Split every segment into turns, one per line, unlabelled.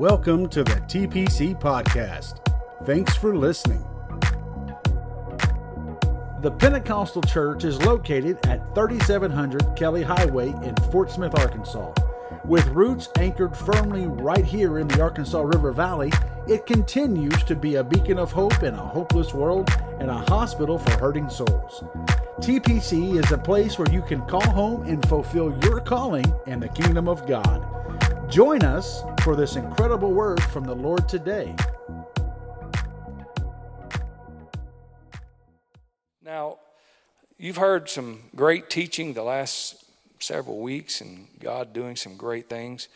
Welcome to the TPC Podcast. Thanks for listening. The Pentecostal Church is located at 3700 Kelly Highway in Fort Smith, Arkansas. With roots anchored firmly right here in the Arkansas River Valley, it continues to be a beacon of hope in a hopeless world and a hospital for hurting souls. TPC is a place where you can call home and fulfill your calling in the kingdom of God. Join us for this incredible word from the Lord today.
Now, you've heard some great teaching the last several weeks and God doing some great things.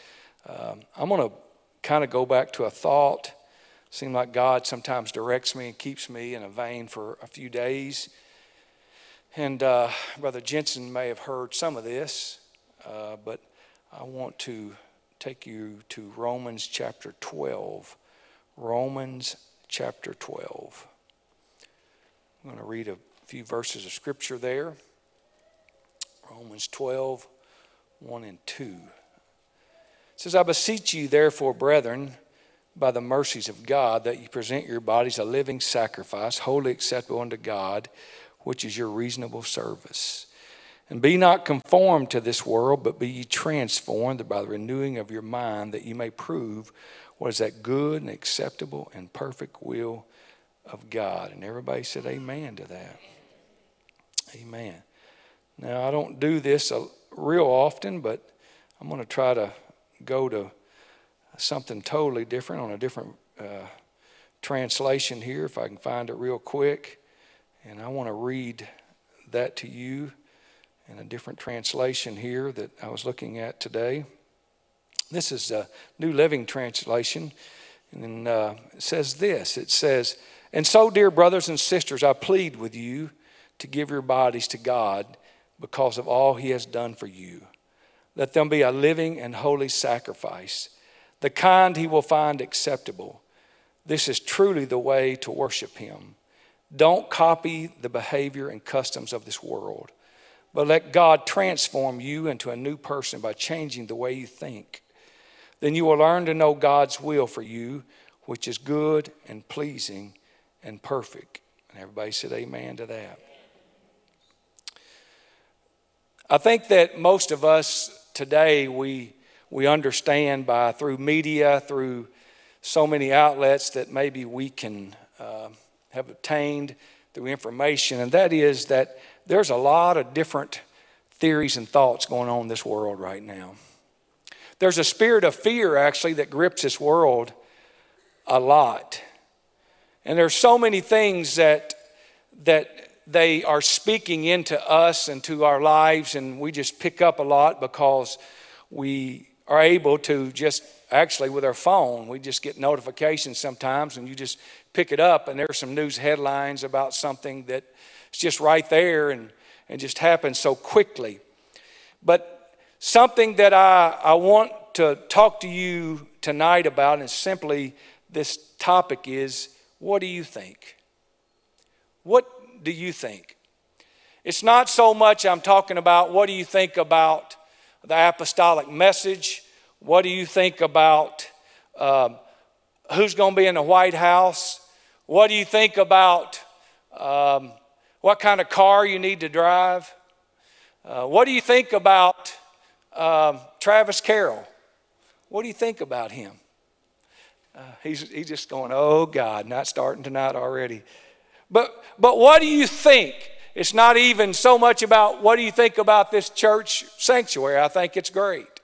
Um, I'm going to kind of go back to a thought. Seems like God sometimes directs me and keeps me in a vein for a few days. And uh, Brother Jensen may have heard some of this, uh, but I want to take you to Romans chapter 12. Romans chapter 12. I'm going to read a few verses of scripture there. Romans 12, 1 and 2. It says, I beseech you, therefore, brethren, by the mercies of God, that you present your bodies a living sacrifice, wholly acceptable unto God, which is your reasonable service. And be not conformed to this world, but be ye transformed by the renewing of your mind, that you may prove what is that good and acceptable and perfect will of God. And everybody said, Amen to that. Amen. Now, I don't do this real often, but I'm going to try to go to something totally different on a different uh, translation here, if I can find it real quick. And I want to read that to you in a different translation here that I was looking at today. This is a New Living Translation. And uh, it says this it says, And so, dear brothers and sisters, I plead with you to give your bodies to God because of all He has done for you. Let them be a living and holy sacrifice, the kind He will find acceptable. This is truly the way to worship Him. Don't copy the behavior and customs of this world but let God transform you into a new person by changing the way you think. Then you will learn to know God's will for you, which is good and pleasing and perfect. And everybody said amen to that. I think that most of us today, we, we understand by through media, through so many outlets that maybe we can uh, have obtained through information, and that is that there's a lot of different theories and thoughts going on in this world right now. There's a spirit of fear actually that grips this world a lot. And there's so many things that that they are speaking into us and to our lives and we just pick up a lot because we are able to just actually with our phone we just get notifications sometimes and you just pick it up and there's some news headlines about something that it's just right there and, and just happens so quickly. But something that I, I want to talk to you tonight about is simply this topic is what do you think? What do you think? It's not so much I'm talking about what do you think about the apostolic message? What do you think about um, who's going to be in the White House? What do you think about um, what kind of car you need to drive. Uh, what do you think about um, Travis Carroll? What do you think about him? Uh, he's, he's just going, oh God, not starting tonight already. But, but what do you think? It's not even so much about what do you think about this church sanctuary. I think it's great.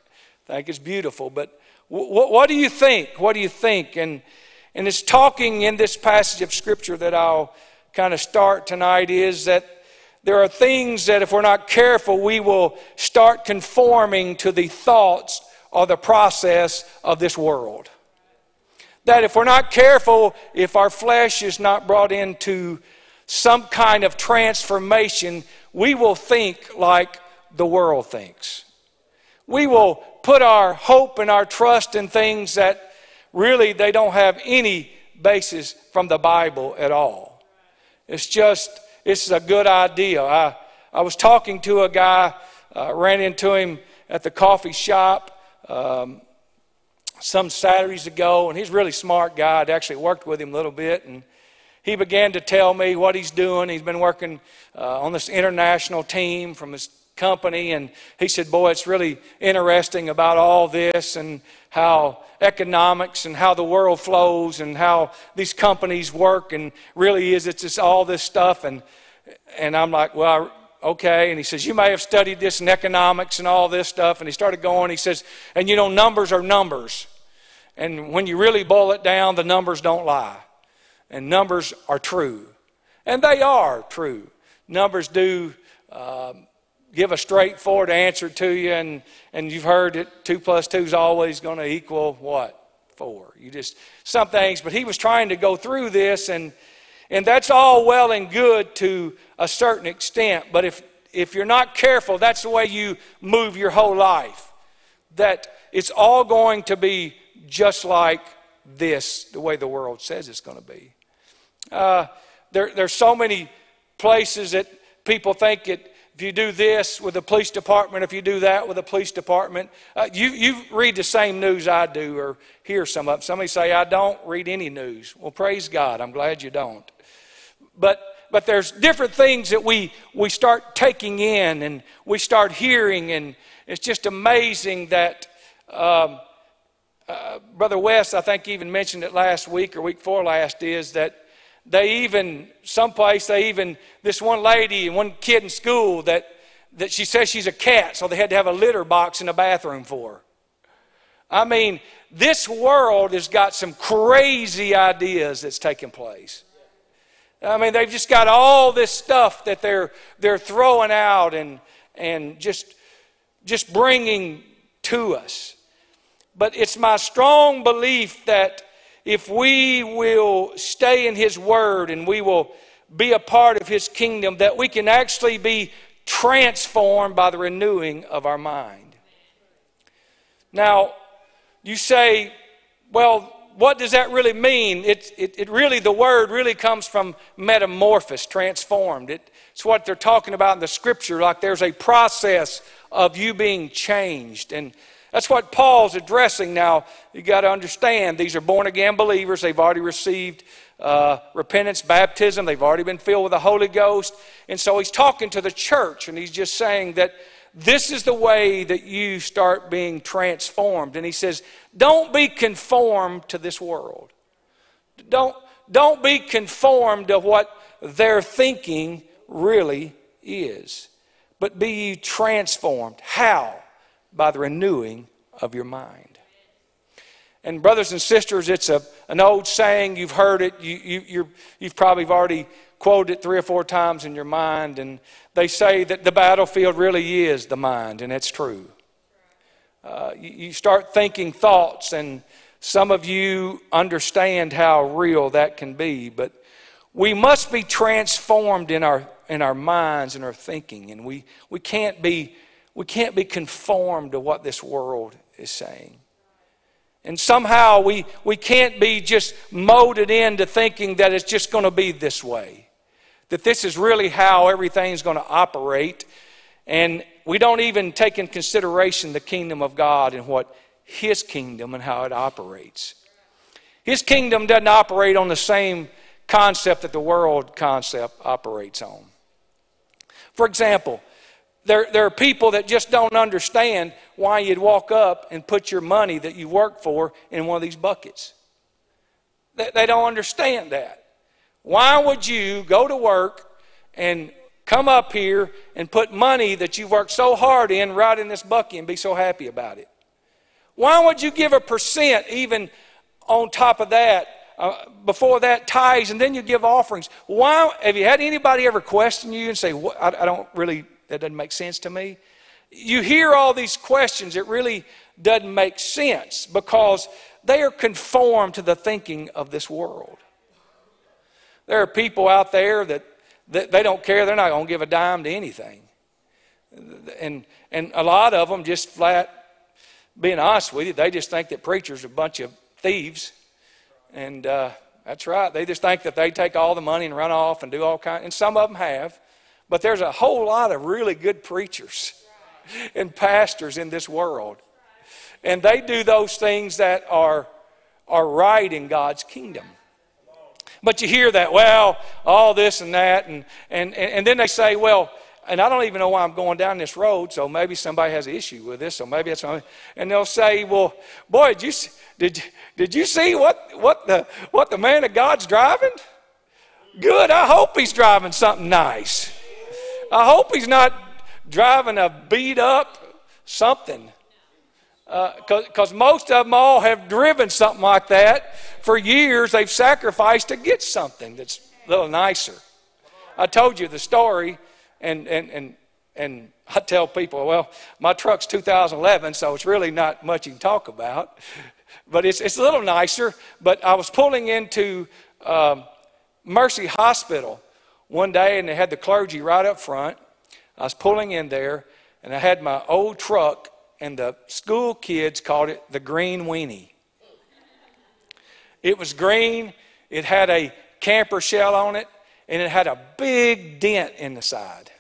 I think it's beautiful. But w- what do you think? What do you think? And, and it's talking in this passage of Scripture that I'll kind of start tonight is that there are things that if we're not careful, we will start conforming to the thoughts or the process of this world. That if we're not careful, if our flesh is not brought into some kind of transformation, we will think like the world thinks. We will put our hope and our trust in things that really they don't have any basis from the Bible at all. It's just, it's a good idea. I, I was talking to a guy, uh, ran into him at the coffee shop um, some Saturdays ago, and he's a really smart guy. I'd actually worked with him a little bit, and he began to tell me what he's doing. He's been working uh, on this international team from his company, and he said, Boy, it's really interesting about all this and how economics and how the world flows and how these companies work, and really is it's just all this stuff. And, and I'm like, Well, okay. And he says, You may have studied this in economics and all this stuff. And he started going, he says, And you know, numbers are numbers. And when you really boil it down, the numbers don't lie. And numbers are true. And they are true. Numbers do um, give a straightforward answer to you. And, and you've heard that 2 plus 2 is always going to equal what? 4. You just, some things. But he was trying to go through this and and that's all well and good to a certain extent, but if, if you're not careful, that's the way you move your whole life. That it's all going to be just like this, the way the world says it's going to be. Uh, there, there's so many places that people think it, if you do this with the police department, if you do that with the police department, uh, you, you read the same news I do or hear some of it. Somebody say, I don't read any news. Well, praise God. I'm glad you don't but but there's different things that we we start taking in and we start hearing and it's just amazing that um, uh, brother west i think even mentioned it last week or week four last is that they even someplace they even this one lady and one kid in school that that she says she's a cat so they had to have a litter box in the bathroom for her i mean this world has got some crazy ideas that's taking place I mean, they've just got all this stuff that they're, they're throwing out and, and just, just bringing to us. But it's my strong belief that if we will stay in His Word and we will be a part of His kingdom, that we can actually be transformed by the renewing of our mind. Now, you say, well, what does that really mean? It, it, it, really, the word really comes from metamorphosis, transformed. It, it's what they're talking about in the scripture, like there's a process of you being changed. And that's what Paul's addressing now. You got to understand, these are born again believers. They've already received uh, repentance, baptism. They've already been filled with the Holy Ghost. And so he's talking to the church, and he's just saying that this is the way that you start being transformed. And he says, don't be conformed to this world. Don't, don't be conformed to what their thinking really is, but be ye transformed. How? By the renewing of your mind. And, brothers and sisters, it's a, an old saying. You've heard it. You, you, you've probably already quoted it three or four times in your mind. And they say that the battlefield really is the mind, and it's true. Uh, you, you start thinking thoughts, and some of you understand how real that can be, but we must be transformed in our, in our minds and our thinking, and we, we, can't be, we can't be conformed to what this world is saying. And somehow we, we can't be just molded into thinking that it's just going to be this way that this is really how everything's going to operate. And we don't even take in consideration the kingdom of God and what His kingdom and how it operates. His kingdom doesn't operate on the same concept that the world concept operates on. For example, there, there are people that just don't understand why you'd walk up and put your money that you work for in one of these buckets. They, they don't understand that. Why would you go to work and come up here and put money that you've worked so hard in right in this bucket and be so happy about it? Why would you give a percent even on top of that? Uh, before that tithes and then you give offerings. Why have you had anybody ever question you and say, I, I don't really, that doesn't make sense to me? You hear all these questions, it really doesn't make sense because they are conformed to the thinking of this world. There are people out there that, that they don't care. They're not going to give a dime to anything. And, and a lot of them just flat, being honest with you, they just think that preachers are a bunch of thieves. And uh, that's right. They just think that they take all the money and run off and do all kinds. And some of them have. But there's a whole lot of really good preachers and pastors in this world. and they do those things that are, are right in God's kingdom. But you hear that, well, all this and that, and, and, and then they say, well, and I don't even know why I'm going down this road, so maybe somebody has an issue with this, so maybe that's something. And they'll say, well, boy, did you, did, did you see what, what, the, what the man of God's driving? Good, I hope he's driving something nice. I hope he's not driving a beat up something. Because uh, most of them all have driven something like that for years. They've sacrificed to get something that's a little nicer. I told you the story, and, and, and, and I tell people, well, my truck's 2011, so it's really not much you can talk about. But it's, it's a little nicer. But I was pulling into um, Mercy Hospital one day, and they had the clergy right up front. I was pulling in there, and I had my old truck, and the school kids called it the green weenie. It was green, it had a camper shell on it, and it had a big dent in the side.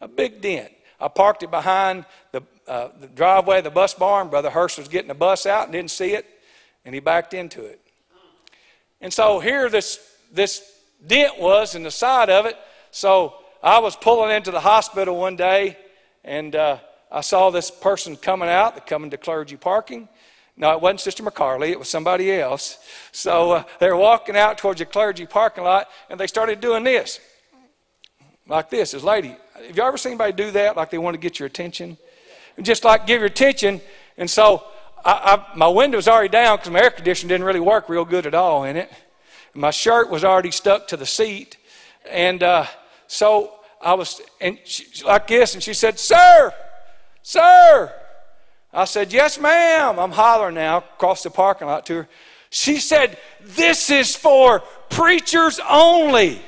A big dent. I parked it behind the, uh, the driveway of the bus barn. Brother Hurst was getting the bus out and didn't see it, and he backed into it. And so here this, this dent was in the side of it. So I was pulling into the hospital one day, and uh, I saw this person coming out, coming to clergy parking. No, it wasn't Sister McCarley, it was somebody else. So uh, they were walking out towards the clergy parking lot, and they started doing this. Like this. This lady, have you ever seen anybody do that? Like they want to get your attention? Just like give your attention. And so I, I, my window was already down because my air conditioner didn't really work real good at all in it. My shirt was already stuck to the seat. And uh, so I was and she, like this, and she said, Sir, sir. I said, Yes, ma'am. I'm hollering now across the parking lot to her. She said, This is for preachers only.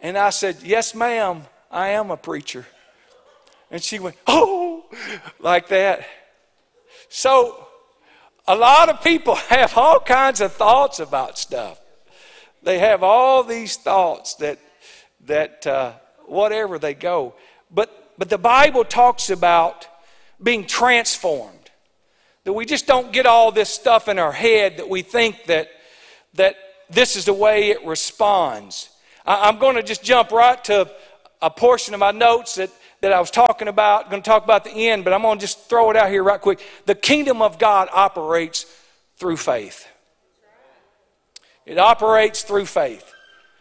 And I said, Yes, ma'am, I am a preacher. And she went, Oh, like that. So a lot of people have all kinds of thoughts about stuff. They have all these thoughts that, that uh, whatever they go. But, but the Bible talks about being transformed. That we just don't get all this stuff in our head that we think that, that this is the way it responds. I, I'm going to just jump right to a portion of my notes that that I was talking about. Going to talk about the end, but I'm going to just throw it out here right quick. The kingdom of God operates through faith. It operates through faith.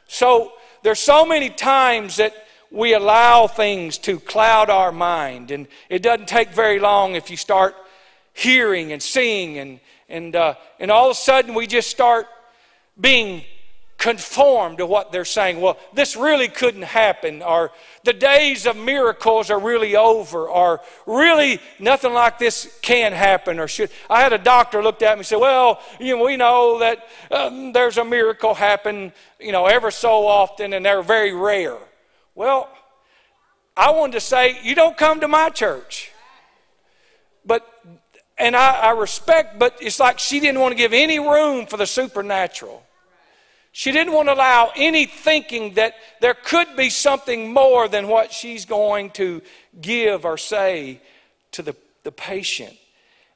So there's so many times that we allow things to cloud our mind, and it doesn't take very long if you start hearing and seeing, and and uh, and all of a sudden we just start being conform to what they're saying. Well, this really couldn't happen, or the days of miracles are really over, or really nothing like this can happen, or should. I had a doctor looked at me and said, Well, you know, we know that um, there's a miracle happen, you know, ever so often, and they're very rare. Well, I wanted to say, You don't come to my church. But and I, I respect, but it's like she didn't want to give any room for the supernatural. She didn't want to allow any thinking that there could be something more than what she's going to give or say to the, the patient.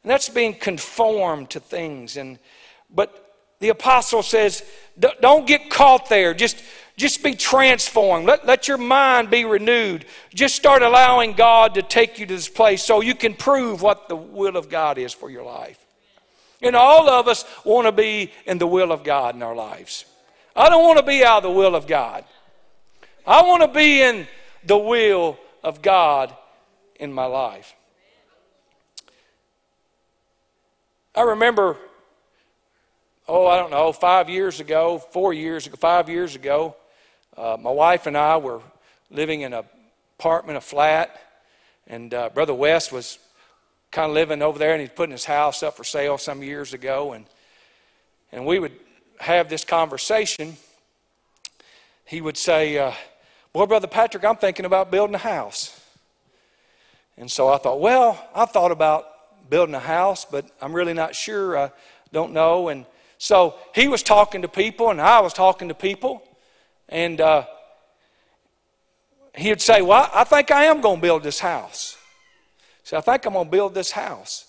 And that's being conformed to things. And, but the apostle says, don't get caught there. Just, just be transformed. Let, let your mind be renewed. Just start allowing God to take you to this place so you can prove what the will of God is for your life. And all of us want to be in the will of God in our lives. I don't want to be out of the will of God. I want to be in the will of God in my life. I remember, oh, I don't know, five years ago, four years ago, five years ago, uh, my wife and I were living in an apartment, a flat, and uh, Brother West was kind of living over there, and he's putting his house up for sale some years ago, and and we would have this conversation, he would say, uh, Boy, Brother Patrick, I'm thinking about building a house. And so I thought, Well, I thought about building a house, but I'm really not sure. I don't know. And so he was talking to people, and I was talking to people. And uh, he would say, Well, I think I am going to build this house. So I think I'm going to build this house.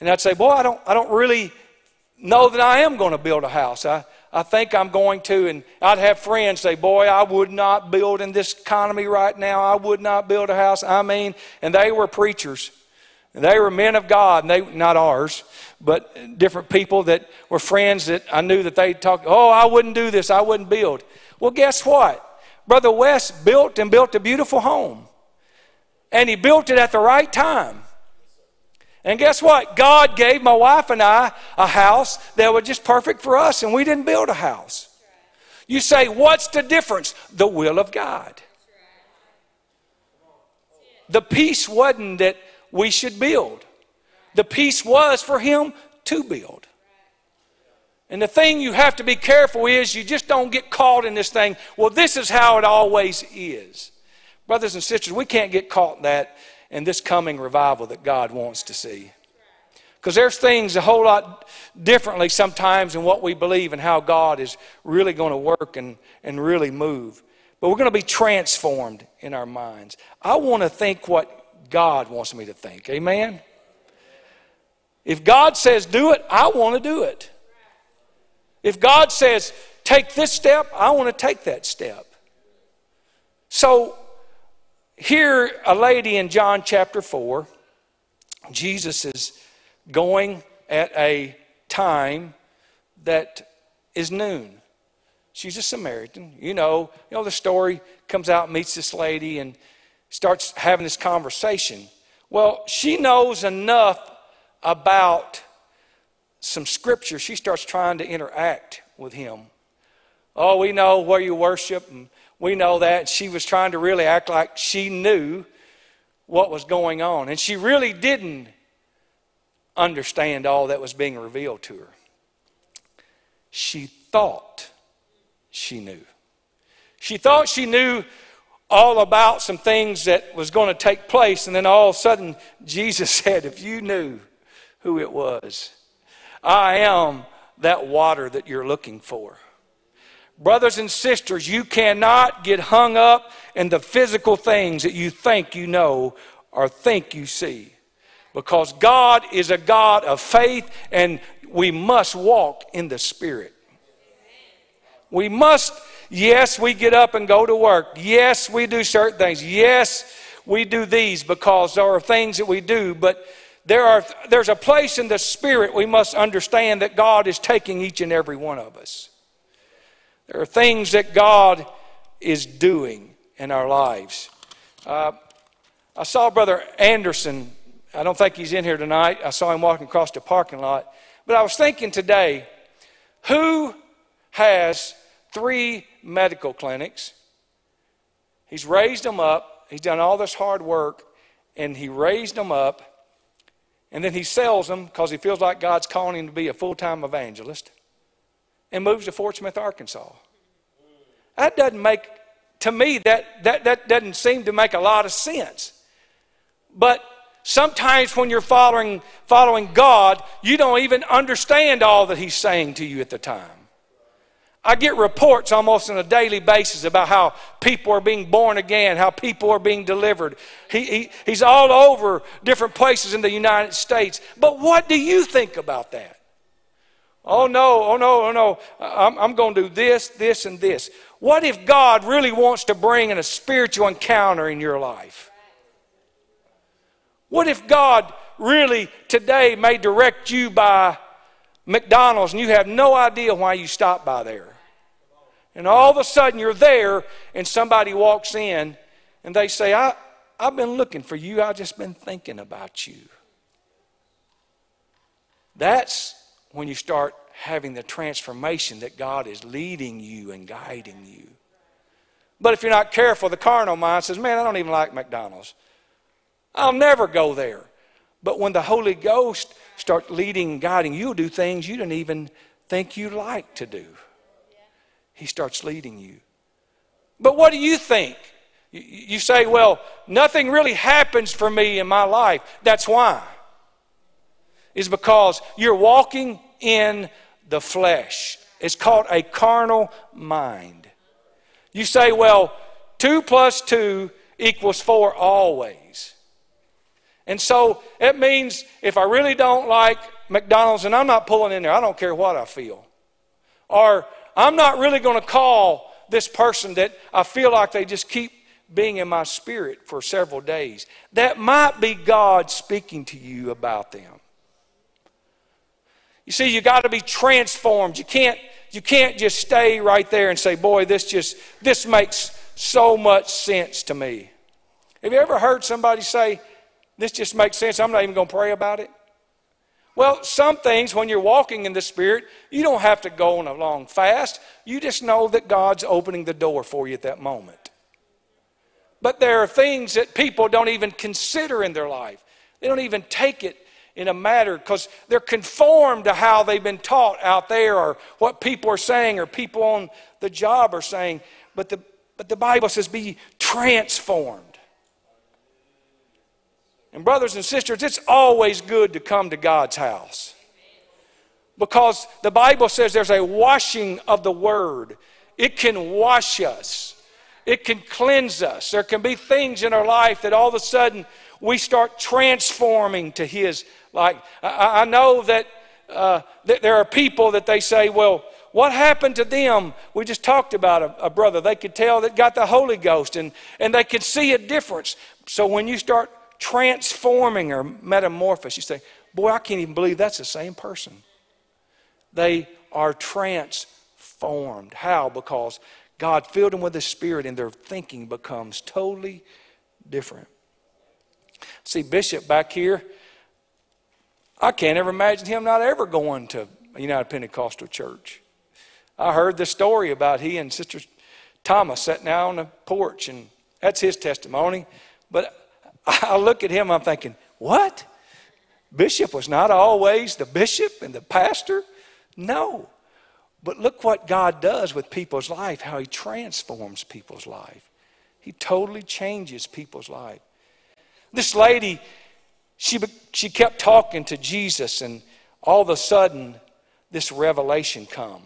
And I'd say, Boy, I don't, I don't really know that I am going to build a house. I, I think I'm going to. And I'd have friends say, Boy, I would not build in this economy right now. I would not build a house. I mean, and they were preachers. They were men of God, and they not ours, but different people that were friends that I knew that they talked, oh, I wouldn't do this, I wouldn't build. Well, guess what? Brother West built and built a beautiful home. And he built it at the right time. And guess what? God gave my wife and I a house that was just perfect for us, and we didn't build a house. You say, what's the difference? The will of God. The peace wasn't that we should build, the peace was for Him to build. And the thing you have to be careful is you just don't get caught in this thing. Well, this is how it always is. Brothers and sisters, we can't get caught in that in this coming revival that God wants to see. Because there's things a whole lot differently sometimes in what we believe and how God is really going to work and, and really move. But we're going to be transformed in our minds. I want to think what God wants me to think. Amen? If God says do it, I want to do it. If God says, take this step, I want to take that step. So, here, a lady in John chapter 4, Jesus is going at a time that is noon. She's a Samaritan. You know, you know the story comes out, meets this lady, and starts having this conversation. Well, she knows enough about some scripture, she starts trying to interact with him. Oh, we know where you worship, and we know that. She was trying to really act like she knew what was going on. And she really didn't understand all that was being revealed to her. She thought she knew. She thought she knew all about some things that was going to take place, and then all of a sudden, Jesus said, If you knew who it was, I am that water that you're looking for. Brothers and sisters, you cannot get hung up in the physical things that you think you know or think you see. Because God is a God of faith and we must walk in the Spirit. We must, yes, we get up and go to work. Yes, we do certain things. Yes, we do these because there are things that we do, but there are, there's a place in the Spirit we must understand that God is taking each and every one of us. There are things that God is doing in our lives. Uh, I saw Brother Anderson. I don't think he's in here tonight. I saw him walking across the parking lot. But I was thinking today who has three medical clinics? He's raised them up, he's done all this hard work, and he raised them up and then he sells them because he feels like God's calling him to be a full time evangelist and moves to Fort Smith, Arkansas. That doesn't make, to me, that, that, that doesn't seem to make a lot of sense. But sometimes when you're following, following God, you don't even understand all that He's saying to you at the time. I get reports almost on a daily basis about how people are being born again, how people are being delivered. He, he, he's all over different places in the United States. But what do you think about that? Oh no, oh no, oh no, I'm, I'm going to do this, this, and this. What if God really wants to bring in a spiritual encounter in your life? What if God really today may direct you by McDonald's and you have no idea why you stopped by there? And all of a sudden you're there and somebody walks in and they say, I, I've been looking for you. I've just been thinking about you. That's when you start having the transformation that God is leading you and guiding you. But if you're not careful, the carnal mind says, Man, I don't even like McDonald's. I'll never go there. But when the Holy Ghost starts leading and guiding, you'll do things you didn't even think you'd like to do. He starts leading you. But what do you think? You say, well, nothing really happens for me in my life. That's why. Is because you're walking in the flesh. It's called a carnal mind. You say, well, two plus two equals four always. And so it means if I really don't like McDonald's, and I'm not pulling in there, I don't care what I feel. Or I'm not really going to call this person that I feel like they just keep being in my spirit for several days. That might be God speaking to you about them. You see, you got to be transformed. You can't, you can't just stay right there and say, boy, this just, this makes so much sense to me. Have you ever heard somebody say, this just makes sense, I'm not even going to pray about it? Well, some things, when you're walking in the Spirit, you don't have to go on a long fast. You just know that God's opening the door for you at that moment. But there are things that people don't even consider in their life. They don't even take it in a matter because they're conformed to how they've been taught out there or what people are saying or people on the job are saying. But the, but the Bible says, be transformed. And, brothers and sisters, it's always good to come to God's house because the Bible says there's a washing of the Word, it can wash us, it can cleanse us. There can be things in our life that all of a sudden we start transforming to His like, I, I know that, uh, that there are people that they say, well, what happened to them? We just talked about a, a, brother. They could tell that got the Holy Ghost and, and they could see a difference. So when you start transforming or metamorphosis, you say, boy, I can't even believe that's the same person. They are transformed. How? Because God filled them with the Spirit and their thinking becomes totally different. See, Bishop back here, I can't ever imagine him not ever going to United Pentecostal church. I heard the story about he and Sister Thomas sitting out on the porch, and that's his testimony. But I look at him, I'm thinking, what? Bishop was not always the bishop and the pastor? No. But look what God does with people's life, how He transforms people's life. He totally changes people's life. This lady, she, she kept talking to Jesus, and all of a sudden, this revelation come.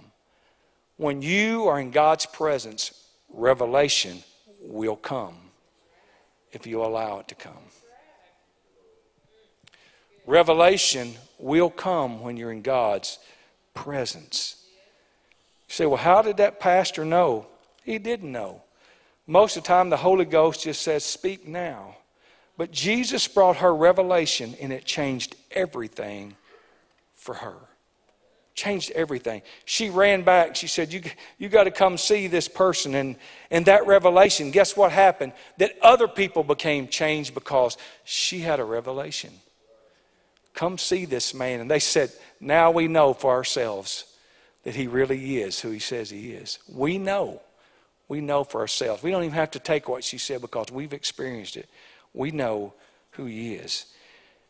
When you are in God's presence, revelation will come if you allow it to come. Revelation will come when you're in God's presence. You say, well, how did that pastor know? He didn't know. Most of the time, the Holy Ghost just says, speak now. But Jesus brought her revelation and it changed everything for her. Changed everything. She ran back. She said, You, you got to come see this person. And, and that revelation, guess what happened? That other people became changed because she had a revelation. Come see this man. And they said, Now we know for ourselves that he really is who he says he is. We know. We know for ourselves. We don't even have to take what she said because we've experienced it we know who he is.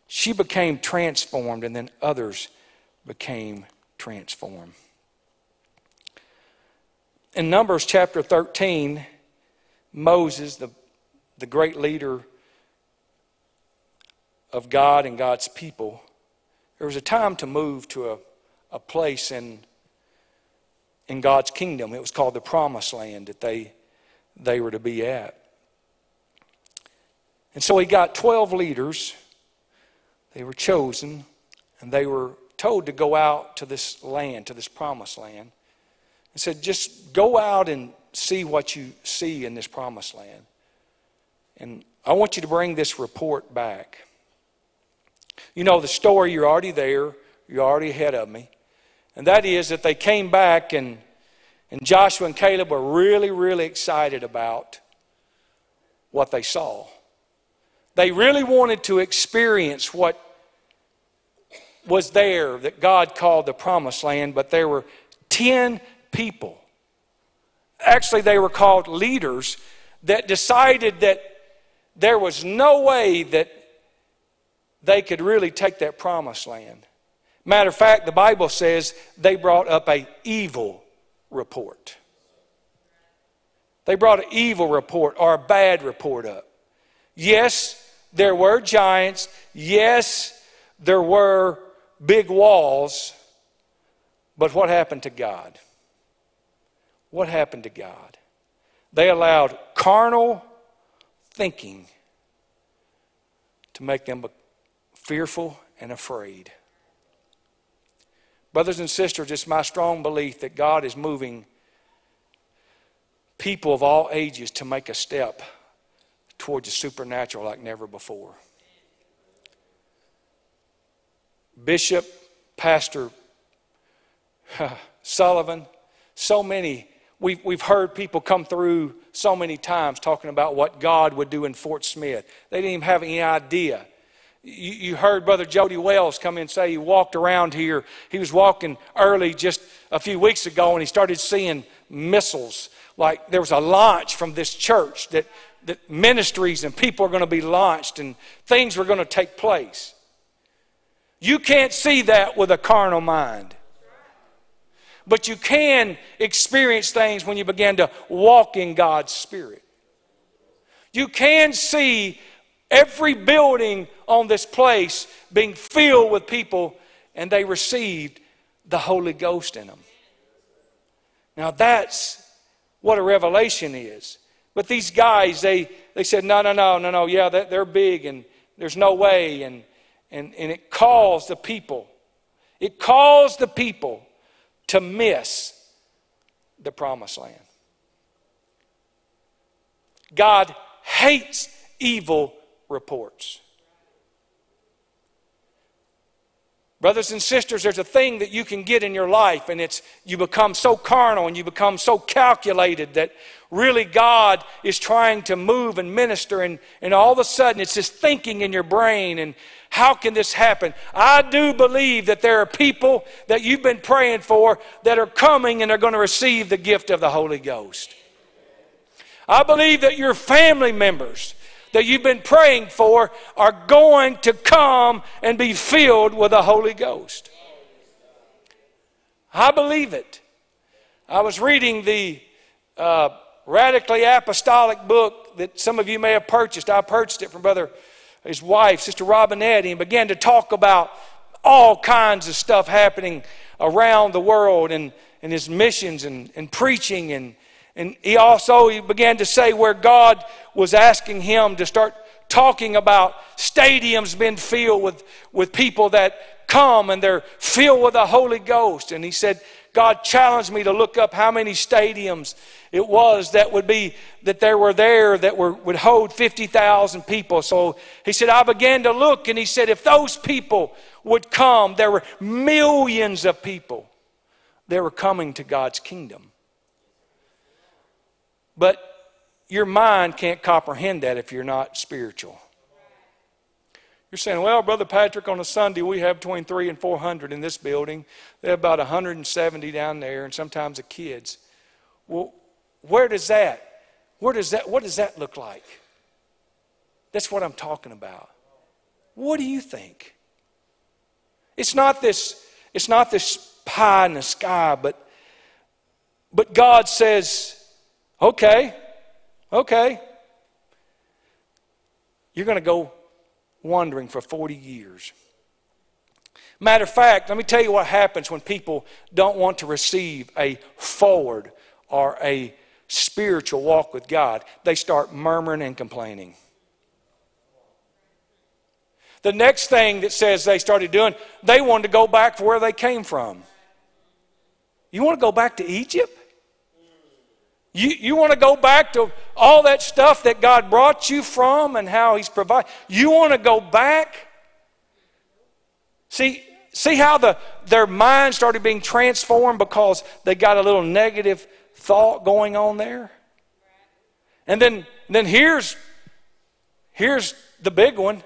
She became transformed, and then others became transformed. In Numbers chapter 13, Moses, the, the great leader of God and God's people, there was a time to move to a, a place in, in God's kingdom. It was called the Promised Land that they, they were to be at. And so he got 12 leaders. They were chosen, and they were told to go out to this land, to this promised land. And said, just go out and see what you see in this promised land. And I want you to bring this report back. You know the story, you're already there, you're already ahead of me. And that is that they came back, and, and Joshua and Caleb were really, really excited about what they saw. They really wanted to experience what was there that God called the promised land, but there were 10 people. Actually, they were called leaders that decided that there was no way that they could really take that promised land. Matter of fact, the Bible says they brought up a evil report. They brought an evil report or a bad report up. Yes, there were giants. Yes, there were big walls. But what happened to God? What happened to God? They allowed carnal thinking to make them fearful and afraid. Brothers and sisters, it's my strong belief that God is moving people of all ages to make a step towards the supernatural like never before. Bishop, Pastor Sullivan, so many, we've, we've heard people come through so many times talking about what God would do in Fort Smith. They didn't even have any idea. You, you heard Brother Jody Wells come in and say he walked around here. He was walking early just a few weeks ago and he started seeing missiles. Like there was a launch from this church that, that ministries and people are going to be launched and things are going to take place. You can't see that with a carnal mind. But you can experience things when you begin to walk in God's Spirit. You can see every building on this place being filled with people, and they received the Holy Ghost in them. Now, that's what a revelation is. But these guys, they, they said, no, no, no, no, no, yeah, they're big, and there's no way. And, and, and it caused the people, it caused the people to miss the promised land. God hates evil reports. Brothers and sisters, there's a thing that you can get in your life, and it's you become so carnal and you become so calculated that really God is trying to move and minister, and, and all of a sudden it's this thinking in your brain, and how can this happen? I do believe that there are people that you've been praying for that are coming and are going to receive the gift of the Holy Ghost. I believe that your family members that you've been praying for are going to come and be filled with the Holy Ghost. I believe it. I was reading the uh, radically apostolic book that some of you may have purchased. I purchased it from Brother his wife, Sister Robinetti, and began to talk about all kinds of stuff happening around the world and, and his missions and, and preaching. And, and he also he began to say where God was asking him to start talking about stadiums being filled with, with people that come and they're filled with the Holy Ghost. And he said, God challenged me to look up how many stadiums it was that would be that there were there that were, would hold 50,000 people. So he said, I began to look and he said, if those people would come, there were millions of people that were coming to God's kingdom. But your mind can't comprehend that if you're not spiritual. You're saying, well, Brother Patrick, on a Sunday we have between three and 400 in this building. They have about 170 down there, and sometimes the kids. Well, where does that, where does that, what does that look like? That's what I'm talking about. What do you think? It's not this, it's not this pie in the sky, but but God says, okay, okay. You're going to go wandering for 40 years. Matter of fact, let me tell you what happens when people don't want to receive a forward or a spiritual walk with God, they start murmuring and complaining. The next thing that says they started doing, they wanted to go back to where they came from. You want to go back to Egypt? You, you want to go back to all that stuff that God brought you from and how He's provided? You want to go back? See, see how the, their mind started being transformed because they got a little negative thought going on there. And then, then here's, here's the big one.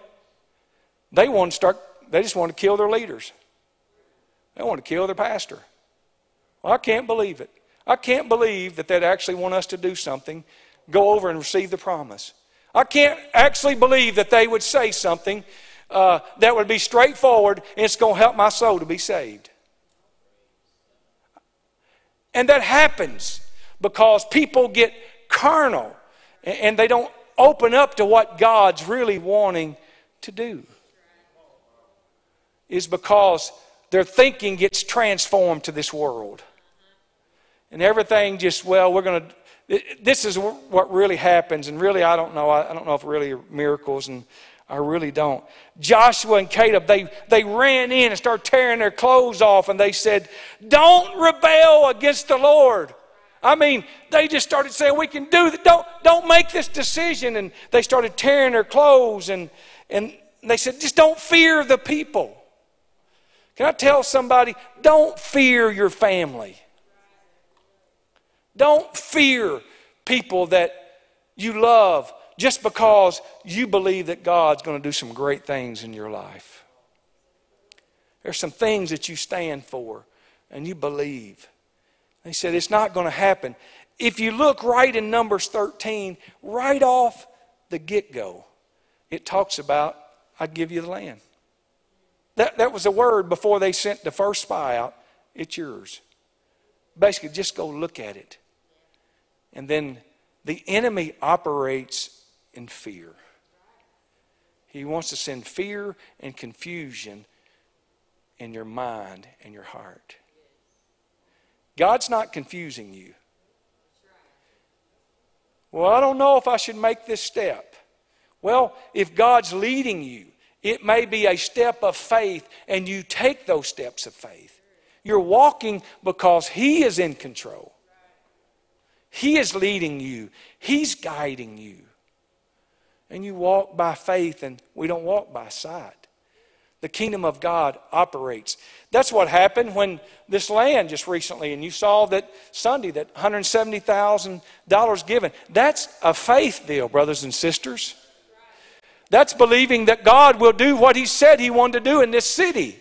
They want to start, they just want to kill their leaders. They want to kill their pastor. Well, I can't believe it. I can't believe that they'd actually want us to do something, go over and receive the promise. I can't actually believe that they would say something uh, that would be straightforward and it's going to help my soul to be saved. And that happens because people get carnal and they don't open up to what God's really wanting to do. Is because their thinking gets transformed to this world. And everything just, well, we're going to this is what really happens, and really, I don't know. I don't know if really miracles, and I really don't. Joshua and Caleb, they, they ran in and started tearing their clothes off, and they said, Don't rebel against the Lord. I mean, they just started saying, We can do that. Don't, don't make this decision. And they started tearing their clothes, and, and they said, Just don't fear the people. Can I tell somebody, don't fear your family? Don't fear people that you love just because you believe that God's going to do some great things in your life. There's some things that you stand for and you believe. He said it's not going to happen. If you look right in Numbers 13, right off the get go, it talks about, I'd give you the land. That, that was a word before they sent the first spy out. It's yours. Basically, just go look at it. And then the enemy operates in fear. He wants to send fear and confusion in your mind and your heart. God's not confusing you. Well, I don't know if I should make this step. Well, if God's leading you, it may be a step of faith, and you take those steps of faith. You're walking because He is in control. He is leading you, He's guiding you. And you walk by faith, and we don't walk by sight. The kingdom of God operates. That's what happened when this land just recently, and you saw that Sunday, that $170,000 given. That's a faith deal, brothers and sisters. That's believing that God will do what He said He wanted to do in this city.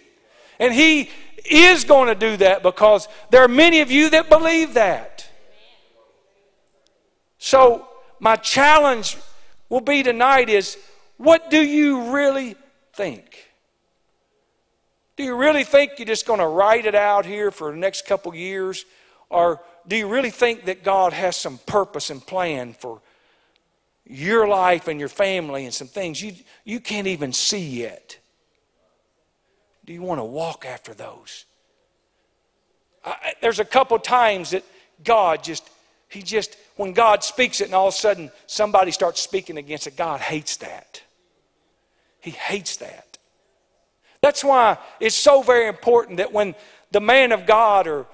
And He is going to do that because there are many of you that believe that. So, my challenge will be tonight is what do you really think? Do you really think you're just going to write it out here for the next couple years? Or do you really think that God has some purpose and plan for your life and your family and some things you, you can't even see yet. Do you want to walk after those? I, there's a couple times that God just, He just, when God speaks it and all of a sudden somebody starts speaking against it, God hates that. He hates that. That's why it's so very important that when the man of God or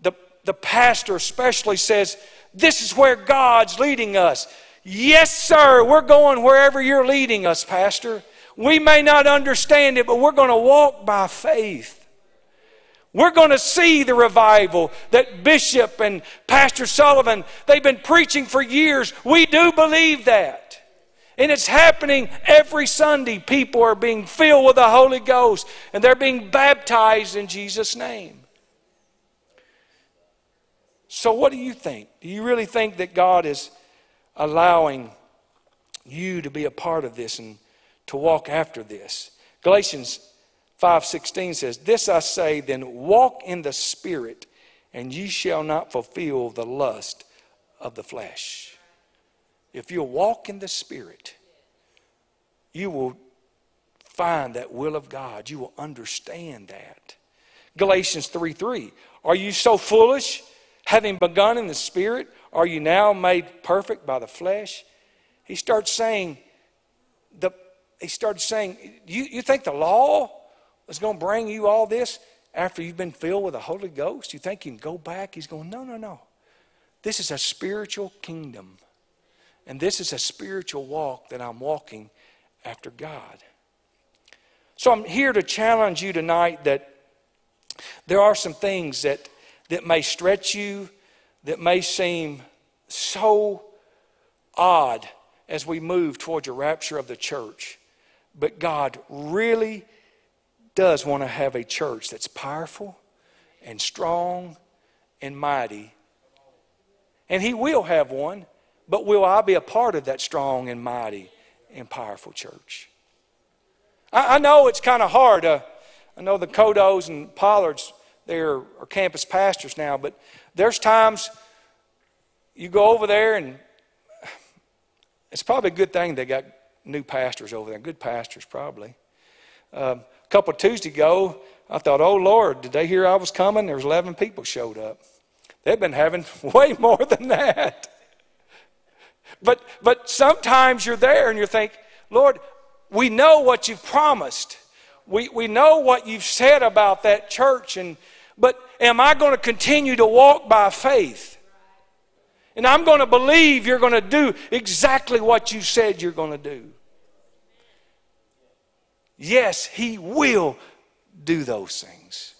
the, the pastor especially says, This is where God's leading us. Yes, sir, we're going wherever you're leading us, Pastor. We may not understand it, but we're going to walk by faith. We're going to see the revival that Bishop and Pastor Sullivan, they've been preaching for years. We do believe that. And it's happening every Sunday. People are being filled with the Holy Ghost and they're being baptized in Jesus' name. So, what do you think? Do you really think that God is allowing you to be a part of this and to walk after this. Galatians 5:16 says, "This I say, then walk in the spirit, and ye shall not fulfill the lust of the flesh." If you walk in the spirit, you will find that will of God. You will understand that. Galatians 3 3. Are you so foolish, having begun in the spirit? Are you now made perfect by the flesh? He starts saying, the, he starts saying, you, you think the law is going to bring you all this after you've been filled with the Holy Ghost? You think you can go back? He's going, no, no, no. This is a spiritual kingdom. And this is a spiritual walk that I'm walking after God. So I'm here to challenge you tonight that there are some things that, that may stretch you, that may seem so odd as we move towards a rapture of the church. But God really does want to have a church that's powerful and strong and mighty. And He will have one, but will I be a part of that strong and mighty and powerful church? I, I know it's kind of hard. Uh, I know the Kodos and Pollards, they're are campus pastors now, but there's times you go over there, and it's probably a good thing they got new pastors over there, good pastors probably. Um, couple of Tuesday ago, I thought, oh Lord, did they hear I was coming? There was 11 people showed up. They've been having way more than that. but, but sometimes you're there and you think, Lord, we know what you've promised. We, we know what you've said about that church, and, but am I going to continue to walk by faith? And I'm going to believe you're going to do exactly what you said you're going to do. Yes, He will do those things.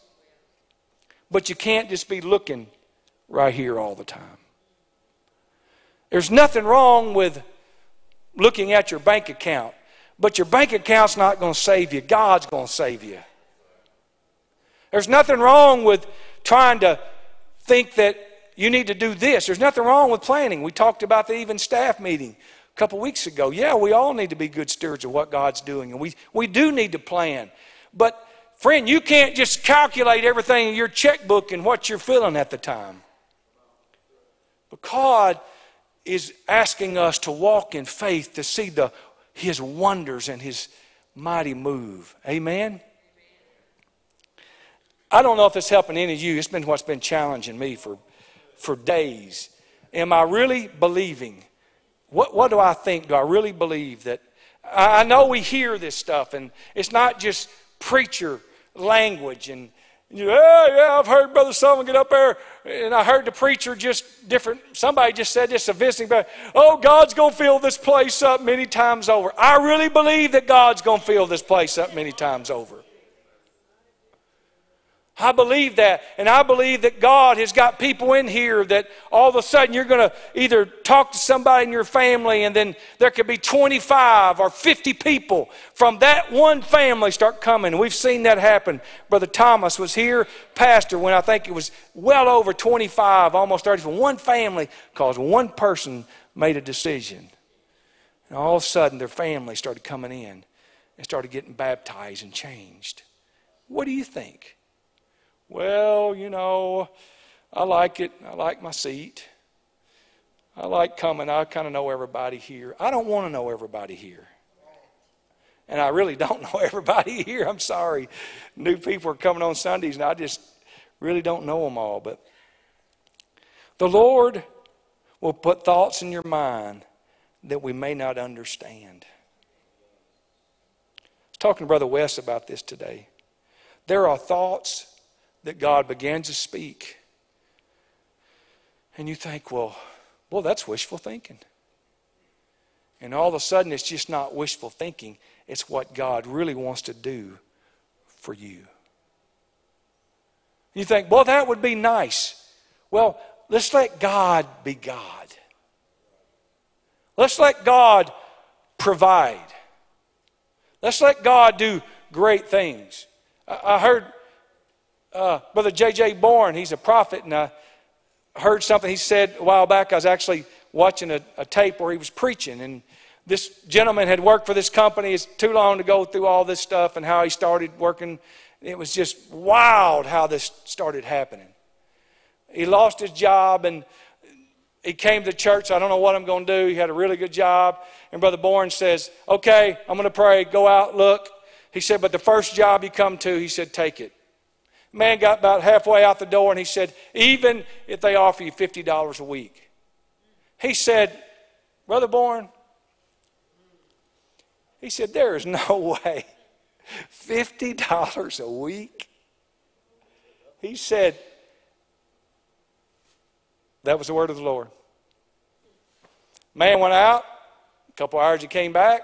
But you can't just be looking right here all the time. There's nothing wrong with looking at your bank account but your bank account's not going to save you. God's going to save you. There's nothing wrong with trying to think that you need to do this. There's nothing wrong with planning. We talked about the even staff meeting couple weeks ago. Yeah, we all need to be good stewards of what God's doing, and we, we do need to plan. But, friend, you can't just calculate everything in your checkbook and what you're feeling at the time. But God is asking us to walk in faith to see the his wonders and his mighty move. Amen? I don't know if it's helping any of you. It's been what's been challenging me for, for days. Am I really believing? What, what do I think? Do I really believe that? I know we hear this stuff, and it's not just preacher language and you, yeah, yeah, I've heard Brother Sullivan get up there, and I heard the preacher just different. Somebody just said this, a visiting, but oh, God's going to fill this place up many times over. I really believe that God's going to fill this place up many times over. I believe that. And I believe that God has got people in here that all of a sudden you're going to either talk to somebody in your family and then there could be 25 or 50 people from that one family start coming. we've seen that happen. Brother Thomas was here, pastor, when I think it was well over 25, almost 30 from one family because one person made a decision. And all of a sudden their family started coming in and started getting baptized and changed. What do you think? Well, you know, I like it. I like my seat. I like coming. I kind of know everybody here. I don't want to know everybody here. And I really don't know everybody here. I'm sorry. New people are coming on Sundays, and I just really don't know them all. But the Lord will put thoughts in your mind that we may not understand. I was talking to Brother West about this today. There are thoughts that God began to speak. And you think, well, well, that's wishful thinking. And all of a sudden, it's just not wishful thinking, it's what God really wants to do for you. You think, well, that would be nice. Well, let's let God be God. Let's let God provide. Let's let God do great things. I heard uh, Brother J.J. Bourne, he's a prophet, and I heard something he said a while back. I was actually watching a, a tape where he was preaching, and this gentleman had worked for this company. It's too long to go through all this stuff and how he started working. It was just wild how this started happening. He lost his job and he came to church. I don't know what I'm going to do. He had a really good job. And Brother Bourne says, Okay, I'm going to pray. Go out, look. He said, But the first job you come to, he said, Take it. Man got about halfway out the door and he said, Even if they offer you $50 a week. He said, Brother Bourne, he said, There is no way. $50 a week? He said, That was the word of the Lord. Man went out. A couple hours he came back.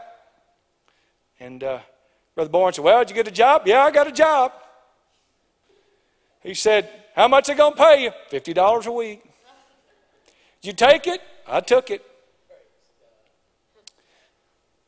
And uh, Brother Bourne said, Well, did you get a job? Yeah, I got a job. He said, How much are they going to pay you? $50 a week. You take it? I took it.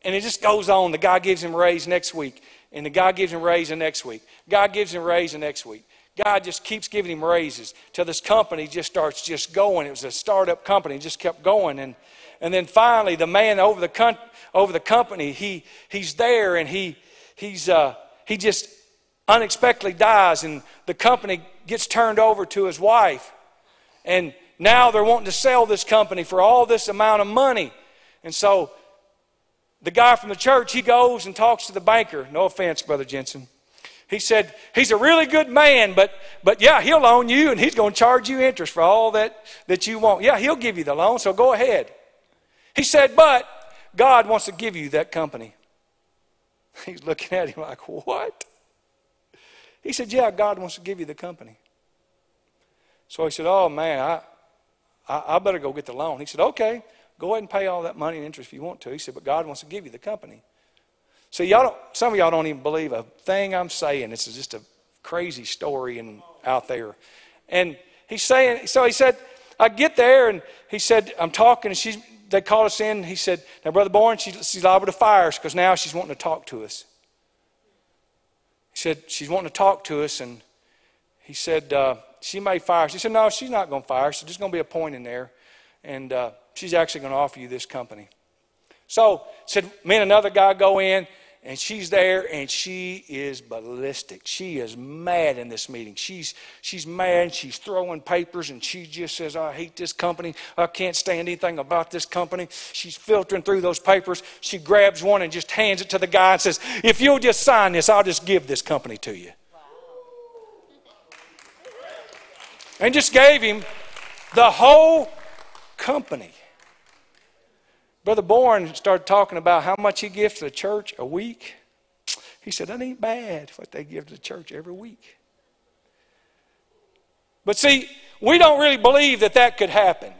And it just goes on. The guy gives him a raise next week. And the guy gives him a raise the next week. God gives him a raise the next week. God just keeps giving him raises till this company just starts just going. It was a startup company, just kept going. And, and then finally, the man over the, over the company, he, he's there and he, he's, uh, he just unexpectedly dies and the company gets turned over to his wife. And now they're wanting to sell this company for all this amount of money. And so the guy from the church, he goes and talks to the banker. No offense, Brother Jensen. He said, he's a really good man, but, but yeah, he'll loan you and he's going to charge you interest for all that, that you want. Yeah, he'll give you the loan, so go ahead. He said, But God wants to give you that company. He's looking at him like, What? He said, Yeah, God wants to give you the company. So he said, Oh, man, I, I, I better go get the loan. He said, Okay, go ahead and pay all that money and interest if you want to. He said, But God wants to give you the company. So y'all don't, some of y'all don't even believe a thing I'm saying. This is just a crazy story and out there. And he's saying, so he said, I get there and he said, I'm talking and she's, they called us in. He said, Now, Brother Bourne, she, she's liable to fire us because now she's wanting to talk to us. Said, She's wanting to talk to us. And he said, uh, She may fire us. He said, No, she's not going to fire us. There's just going to be a point in there. And uh, she's actually going to offer you this company. So, said, me and another guy go in and she's there and she is ballistic. She is mad in this meeting. She's, she's mad. She's throwing papers and she just says, I hate this company. I can't stand anything about this company. She's filtering through those papers. She grabs one and just hands it to the guy and says, If you'll just sign this, I'll just give this company to you. And just gave him the whole company. Brother Bourne started talking about how much he gives to the church a week. He said, That ain't bad what they give to the church every week. But see, we don't really believe that that could happen.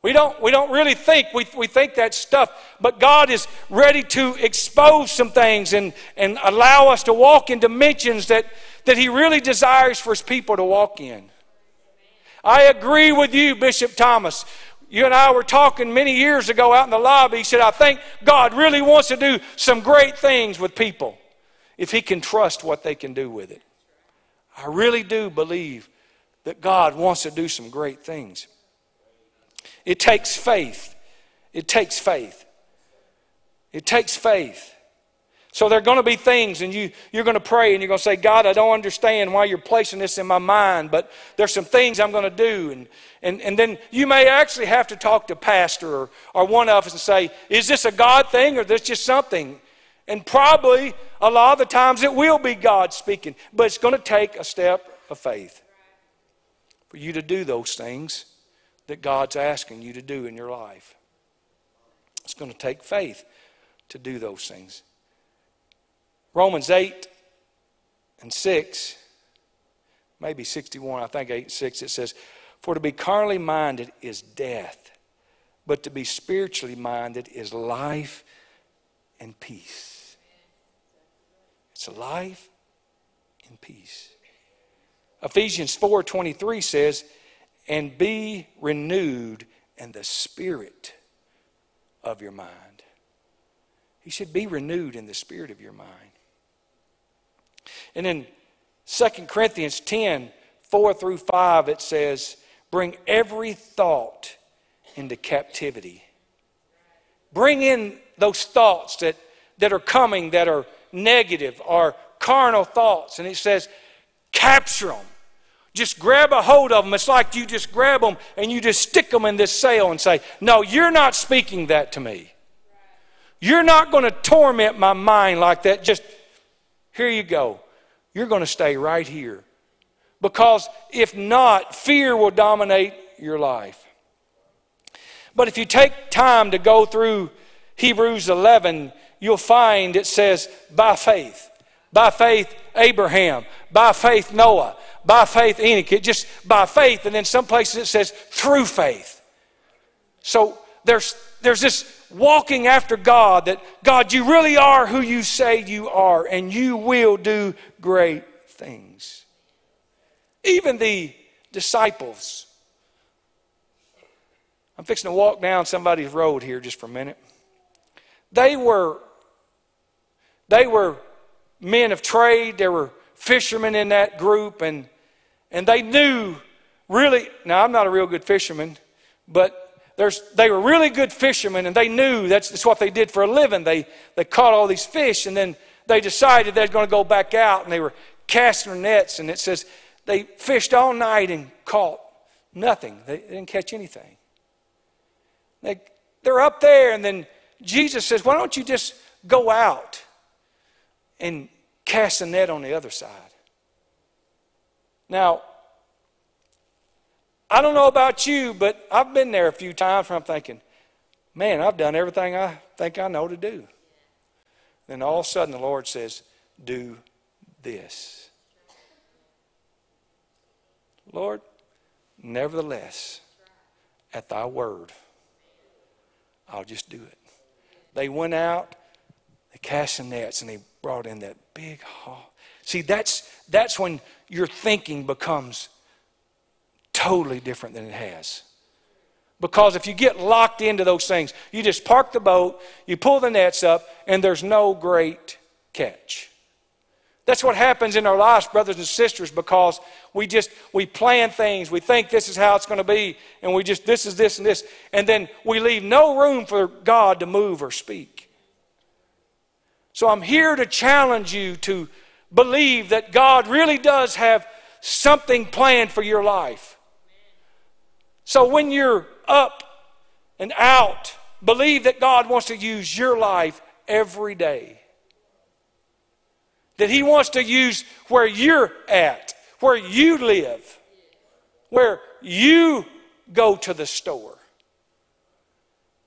We don't, we don't really think, we, we think that stuff, but God is ready to expose some things and, and allow us to walk in dimensions that, that He really desires for His people to walk in. I agree with you, Bishop Thomas. You and I were talking many years ago out in the lobby. He said, I think God really wants to do some great things with people if He can trust what they can do with it. I really do believe that God wants to do some great things. It takes faith. It takes faith. It takes faith. So there are going to be things, and you, you're going to pray and you're going to say, God, I don't understand why you're placing this in my mind, but there's some things I'm going to do. And, and, and then you may actually have to talk to pastor or, or one of us and say, is this a God thing or is this just something? And probably a lot of the times it will be God speaking, but it's going to take a step of faith for you to do those things that God's asking you to do in your life. It's going to take faith to do those things. Romans 8 and 6, maybe 61, I think 8 and 6, it says, For to be carnally minded is death, but to be spiritually minded is life and peace. It's life and peace. Ephesians 4:23 says, "And be renewed in the spirit of your mind." He should be renewed in the spirit of your mind. And in 2 Corinthians 10 4 through 5, it says, Bring every thought into captivity. Bring in those thoughts that, that are coming that are negative or carnal thoughts. And it says, Capture them. Just grab a hold of them. It's like you just grab them and you just stick them in this sail and say, No, you're not speaking that to me. You're not going to torment my mind like that. Just here you go you're going to stay right here. Because if not, fear will dominate your life. But if you take time to go through Hebrews 11, you'll find it says, by faith. By faith, Abraham. By faith, Noah. By faith, Enoch. It just by faith. And then some places it says, through faith. So there's, there's this walking after God that, God, you really are who you say you are, and you will do great things. Even the disciples. I'm fixing to walk down somebody's road here just for a minute. They were, they were men of trade, there were fishermen in that group, and, and they knew really, now I'm not a real good fisherman, but there's, they were really good fishermen and they knew that's, that's what they did for a living. They, they caught all these fish and then they decided they're going to go back out and they were casting their nets. And it says they fished all night and caught nothing. They didn't catch anything. They, they're up there and then Jesus says, Why don't you just go out and cast a net on the other side? Now, I don't know about you, but I've been there a few times where I'm thinking, man, I've done everything I think I know to do. Then all of a sudden the Lord says, do this. Lord, nevertheless, at thy word, I'll just do it. They went out, they cast some nets, and they brought in that big haul. See, that's, that's when your thinking becomes totally different than it has. Because if you get locked into those things, you just park the boat, you pull the nets up, and there's no great catch. That's what happens in our lives, brothers and sisters, because we just we plan things. We think this is how it's going to be, and we just this is this and this, and then we leave no room for God to move or speak. So I'm here to challenge you to believe that God really does have something planned for your life. So when you're up and out, believe that God wants to use your life every day that He wants to use where you're at, where you live, where you go to the store.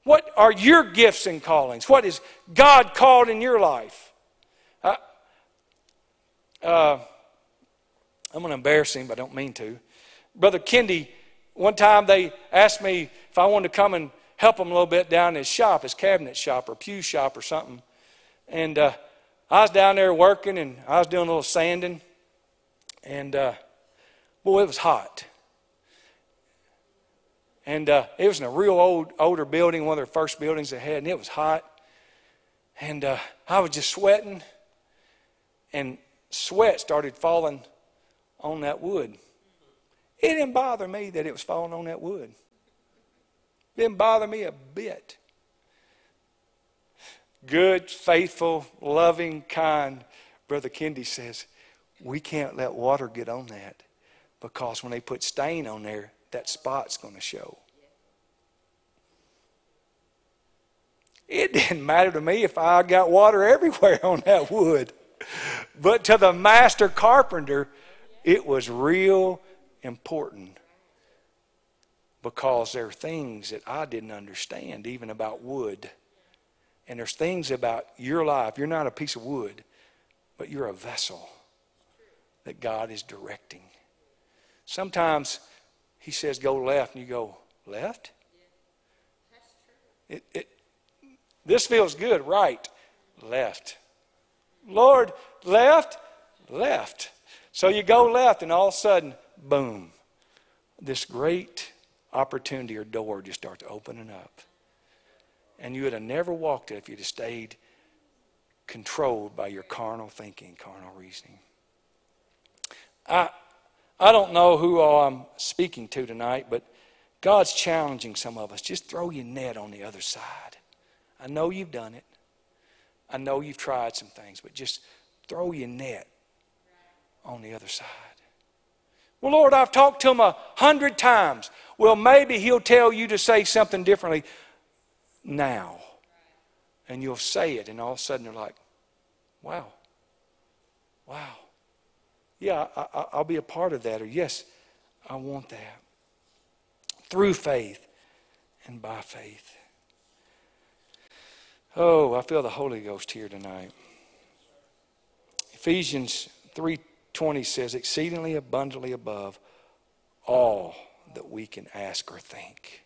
What are your gifts and callings? What is God called in your life? Uh, uh, I'm going to embarrass him, but I don't mean to. Brother Kendi, one time they asked me if I wanted to come and help him a little bit down in his shop, his cabinet shop or pew shop or something. And uh, I was down there working and I was doing a little sanding. And uh, boy, it was hot. And uh, it was in a real old, older building, one of their first buildings they had, and it was hot. And uh, I was just sweating, and sweat started falling on that wood. It didn't bother me that it was falling on that wood. It didn't bother me a bit good, faithful, loving, kind, Brother Kendi says, we can't let water get on that because when they put stain on there, that spot's going to show. It didn't matter to me if I got water everywhere on that wood. But to the master carpenter, it was real important because there are things that I didn't understand, even about wood. And there's things about your life. You're not a piece of wood, but you're a vessel that God is directing. Sometimes He says, go left, and you go, left? It, it, this feels good, right? Left. Lord, left, left. So you go left, and all of a sudden, boom, this great opportunity or door just starts opening up. And you would have never walked it if you'd have stayed controlled by your carnal thinking, carnal reasoning. I, I don't know who I'm speaking to tonight, but God's challenging some of us. Just throw your net on the other side. I know you've done it. I know you've tried some things, but just throw your net on the other side. Well, Lord, I've talked to him a hundred times. Well, maybe he'll tell you to say something differently now. And you'll say it, and all of a sudden they're like, wow, wow. Yeah, I, will be a part of that. Or, yes, I want that. Through faith and by faith. Oh, I feel the Holy Ghost here tonight. Ephesians 3:20 says exceedingly abundantly above all that we can ask or think.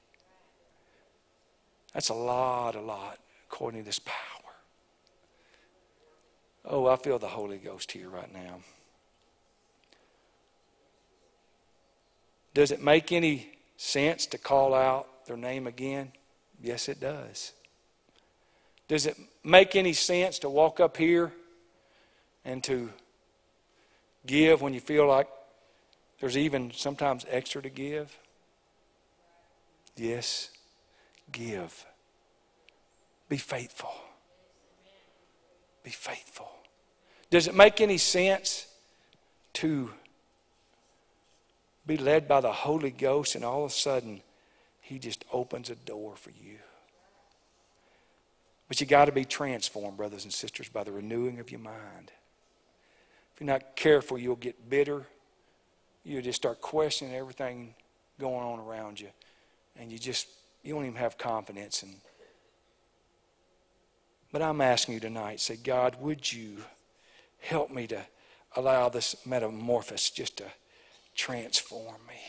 That's a lot, a lot, according to this power. Oh, I feel the Holy Ghost here right now. Does it make any sense to call out their name again? Yes, it does. Does it make any sense to walk up here and to give when you feel like there's even sometimes extra to give? Yes give. Be faithful. Be faithful. Does it make any sense to be led by the Holy Ghost and all of a sudden He just opens a door for you? But you got to be transformed, brothers and sisters, by the renewing of your mind. If you're not careful, you'll get bitter. You'll just start questioning everything going on around you, and you just you don't even have confidence. And but I'm asking you tonight, say, God, would you help me to allow this metamorphosis just to transform me?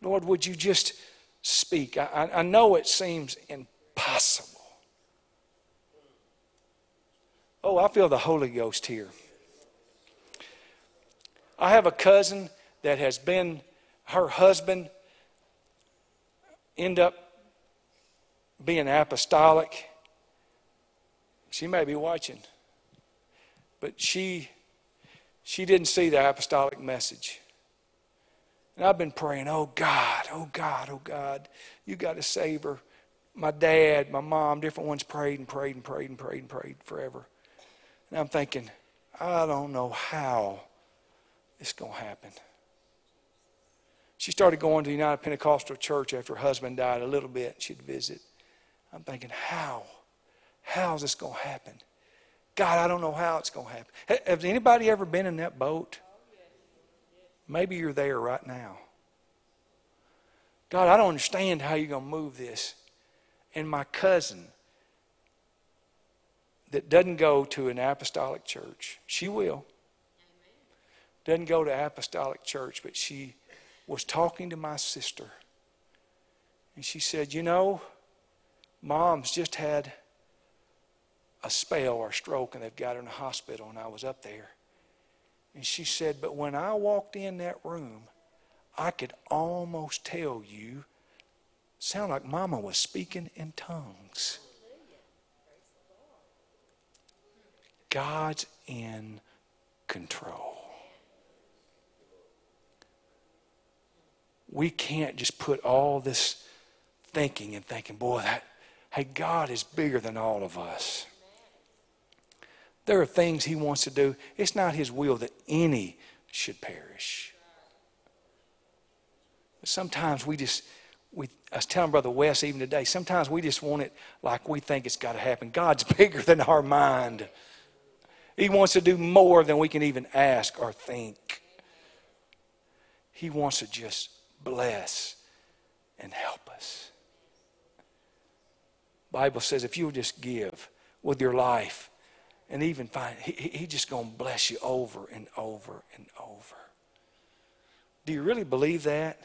Lord, would you just speak? I, I know it seems impossible. Oh, I feel the Holy Ghost here. I have a cousin that has been, her husband end up being apostolic. She may be watching, but she she didn't see the apostolic message. And I've been praying, oh God, oh God, oh God, you got to save her. My dad, my mom, different ones prayed and prayed and prayed and prayed and prayed forever. And I'm thinking, I don't know how it's going to happen. She started going to the United Pentecostal Church after her husband died a little bit. She'd visit. I'm thinking, how? How is this going to happen? God, I don't know how it's going to happen. Has anybody ever been in that boat? Maybe you're there right now. God, I don't understand how you're going to move this. And my cousin that doesn't go to an apostolic church, she will. Doesn't go to apostolic church, but she was talking to my sister. And she said, You know, mom's just had a spell or a stroke, and they've got her in the hospital, and I was up there. And she said, But when I walked in that room, I could almost tell you, sound like Mama was speaking in tongues. God's in control. We can't just put all this thinking and thinking, boy, that, hey, God is bigger than all of us. There are things He wants to do. It's not His will that any should perish. But sometimes we just, we, I was telling Brother Wes even today, sometimes we just want it like we think it's got to happen. God's bigger than our mind. He wants to do more than we can even ask or think. He wants to just bless and help us. Bible says if you'll just give with your life, and even find he, he just going to bless you over and over and over. Do you really believe that?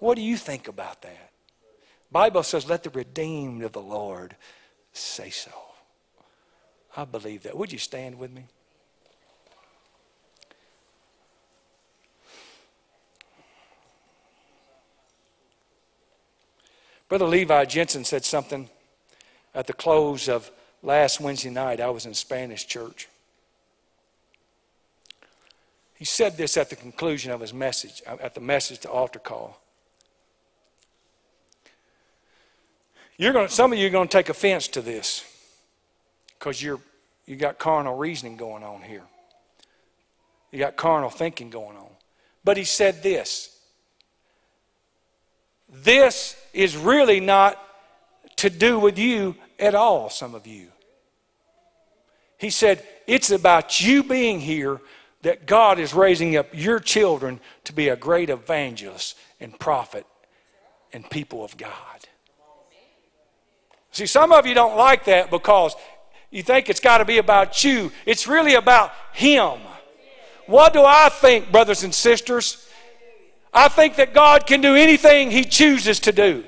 What do you think about that? Bible says, let the redeemed of the Lord say so. I believe that. Would you stand with me? Brother Levi Jensen said something at the close of last Wednesday night, I was in Spanish church. He said this at the conclusion of his message, uh, at the message to altar call. You're going to, some of you are going to take offense to this because you're you got carnal reasoning going on here. You got carnal thinking going on. But he said this. This is really not to do with you at all, some of you. He said, It's about you being here that God is raising up your children to be a great evangelist and prophet and people of God. See, some of you don't like that because you think it's got to be about you. It's really about Him. What do I think, brothers and sisters? I think that God can do anything He chooses to do.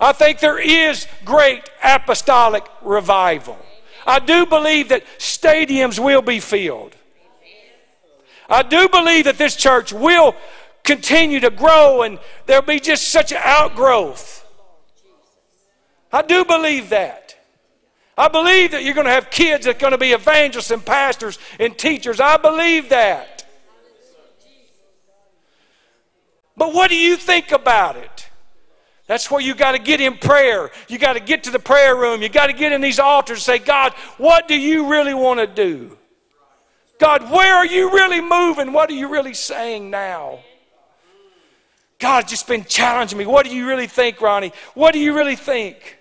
I think there is great apostolic revival. I do believe that stadiums will be filled. I do believe that this church will continue to grow and there'll be just such an outgrowth. I do believe that. I believe that you're going to have kids that are going to be evangelists and pastors and teachers. I believe that. But what do you think about it? That's where you got to get in prayer. You got to get to the prayer room. You got to get in these altars and say, God, what do you really want to do? God, where are you really moving? What are you really saying now? God just been challenging me. What do you really think, Ronnie? What do you really think?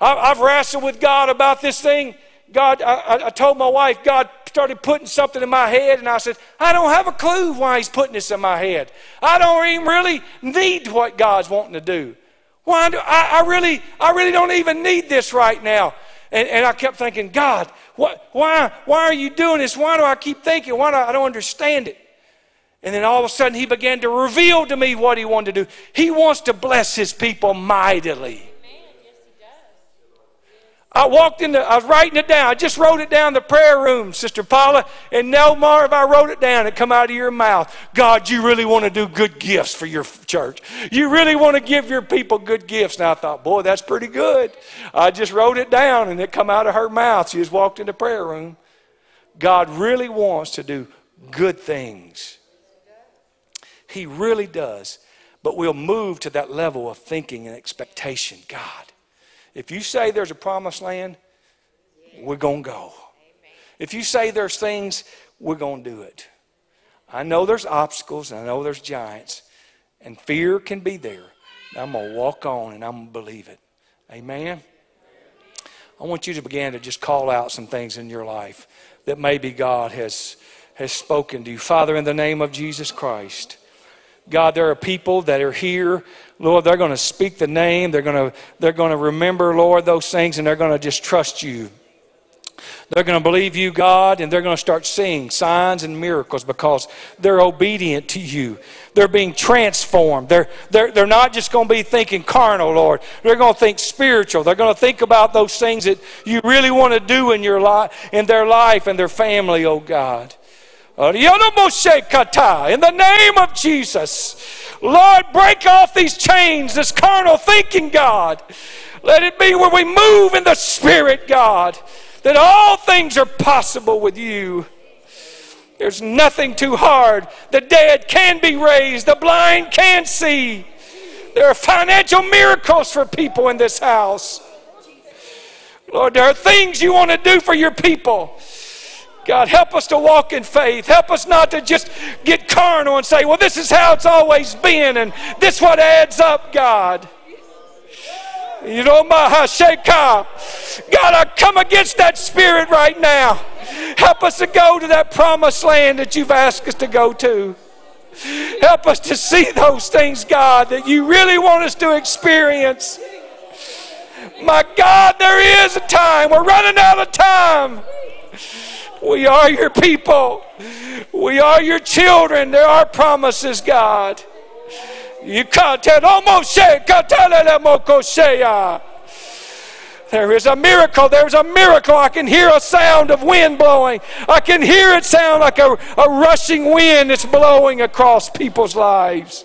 I've wrestled with God about this thing. God, I, I told my wife, God, started putting something in my head, and I said, I don't have a clue why He's putting this in my head. I don't even really need what God's wanting to do. Why do I, I really, I really don't even need this right now. And, and I kept thinking, God, what, why, why are you doing this? Why do I keep thinking? Why do I, I don't understand it? And then all of a sudden, he began to reveal to me what he wanted to do. He wants to bless his people mightily. I walked in the, I was writing it down. I just wrote it down the prayer room, Sister Paula. And no more if I wrote it down, it come out of your mouth. God, you really want to do good gifts for your church. You really want to give your people good gifts. And I thought, boy, that's pretty good. I just wrote it down and it come out of her mouth. She just walked in the prayer room. God really wants to do good things. He really does. But we'll move to that level of thinking and expectation. God, if you say there's a promised land, we're going to go. If you say there's things, we're going to do it. I know there's obstacles, and I know there's giants, and fear can be there. I'm going to walk on and I'm going to believe it. Amen. I want you to begin to just call out some things in your life that maybe God has, has spoken to you. Father, in the name of Jesus Christ, God, there are people that are here. Lord, they're going to speak the name. They're going to, they're going to remember, Lord, those things, and they're going to just trust you. They're going to believe you, God, and they're going to start seeing signs and miracles because they're obedient to you. They're being transformed. They're, they're, they're not just going to be thinking carnal, Lord. They're going to think spiritual. They're going to think about those things that you really want to do in, your life, in their life and their family, oh God. In the name of Jesus, Lord, break off these chains, this carnal thinking, God. Let it be where we move in the Spirit, God, that all things are possible with you. There's nothing too hard. The dead can be raised, the blind can see. There are financial miracles for people in this house. Lord, there are things you want to do for your people. God, help us to walk in faith. Help us not to just get carnal and say, well, this is how it's always been, and this what adds up, God. You know, Mahasheka. God, I come against that spirit right now. Help us to go to that promised land that you've asked us to go to. Help us to see those things, God, that you really want us to experience. My God, there is a time. We're running out of time. We are your people. We are your children. There are promises, God. There is a miracle. There's a miracle. I can hear a sound of wind blowing. I can hear it sound like a, a rushing wind that's blowing across people's lives.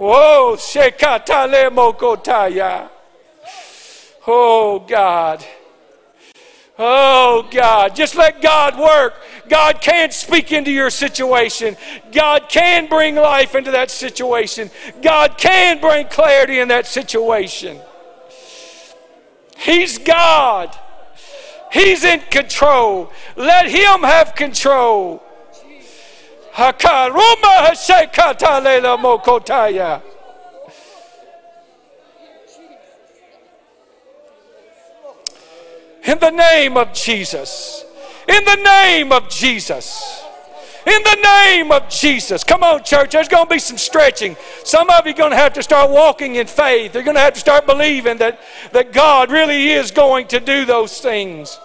Whoa, shekatale. Oh, God. Oh, God. Just let God work. God can speak into your situation. God can bring life into that situation. God can bring clarity in that situation. He's God. He's in control. Let Him have control. Hakaruma Hashekata Lela Mokotaya. In the name of Jesus. In the name of Jesus. In the name of Jesus. Come on, church. There's going to be some stretching. Some of you are going to have to start walking in faith. You're going to have to start believing that, that God really is going to do those things.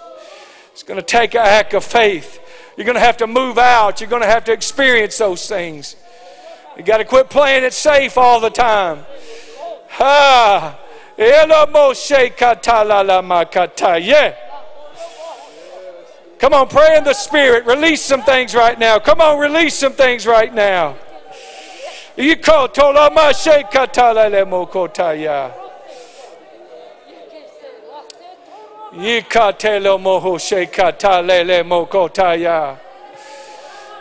It's going to take an act of faith. You're going to have to move out. You're going to have to experience those things. You got to quit playing it safe all the time. Ah. Yeah. Come on, pray in the Spirit. Release some things right now. Come on, release some things right now. You call. Yikatelo moho shekatalele mokotaya.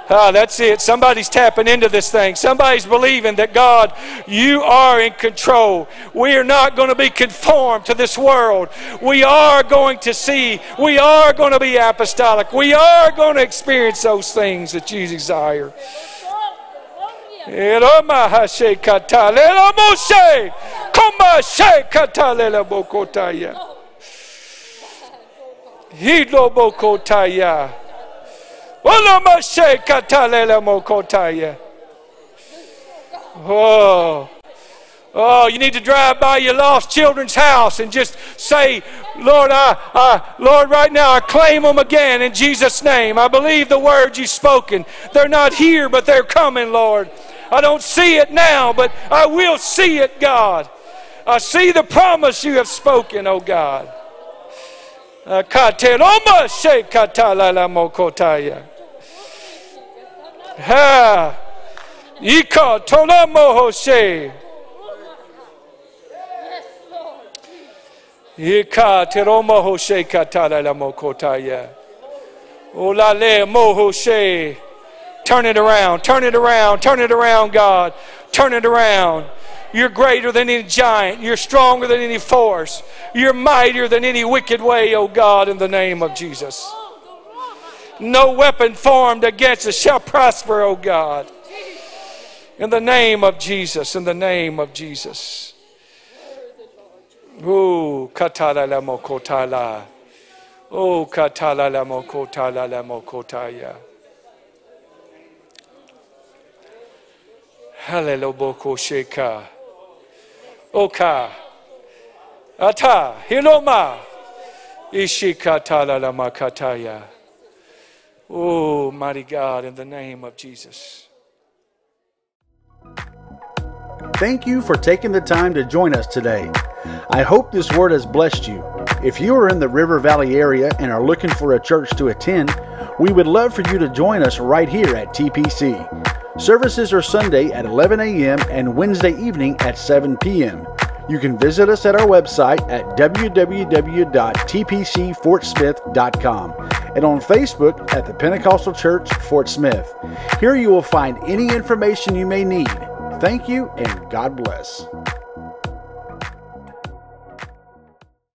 Ah, that's it. Somebody's tapping into this thing. Somebody's believing that God, you are in control. We are not going to be conformed to this world. We are going to see. We are going to be apostolic. We are going to experience those things that you desire. Eroma Oloma she katalela mokotaya. Oh. Oh, you need to drive by your lost children's house and just say, Lord, I, I, Lord, right now I claim them again in Jesus' name. I believe the words you've spoken. They're not here, but they're coming, Lord. I don't see it now, but I will see it, God. I see the promise you have spoken, oh God. Uh, ha. Ika tolamo hoshe. Ika teroma hoshe katala la mokotaya. Olale mohoshe. Turn it around, turn it around, turn it around, God. Turn it around. You're greater than any giant. You're stronger than any force. You're mightier than any wicked way, O God, in the name of Jesus. No weapon formed against us shall prosper, O God. In the name of Jesus, in the name of Jesus. Ooh, katala la mokotala. Oh, katala la mokotala la mokotaya. Hallelujah. Oka. Ata. Hiloma. Ishikatala la makataya. Oh, mighty God, in the name of Jesus.
Thank you for taking the time to join us today. I hope this word has blessed you. If you are in the River Valley area and are looking for a church to attend, we would love for you to join us right here at TPC. Services are Sunday at 11 a.m. and Wednesday evening at 7 p.m. You can visit us at our website at www.tpcfortsmith.com and on Facebook at the Pentecostal Church Fort Smith. Here you will find any information you may need. Thank you and God bless.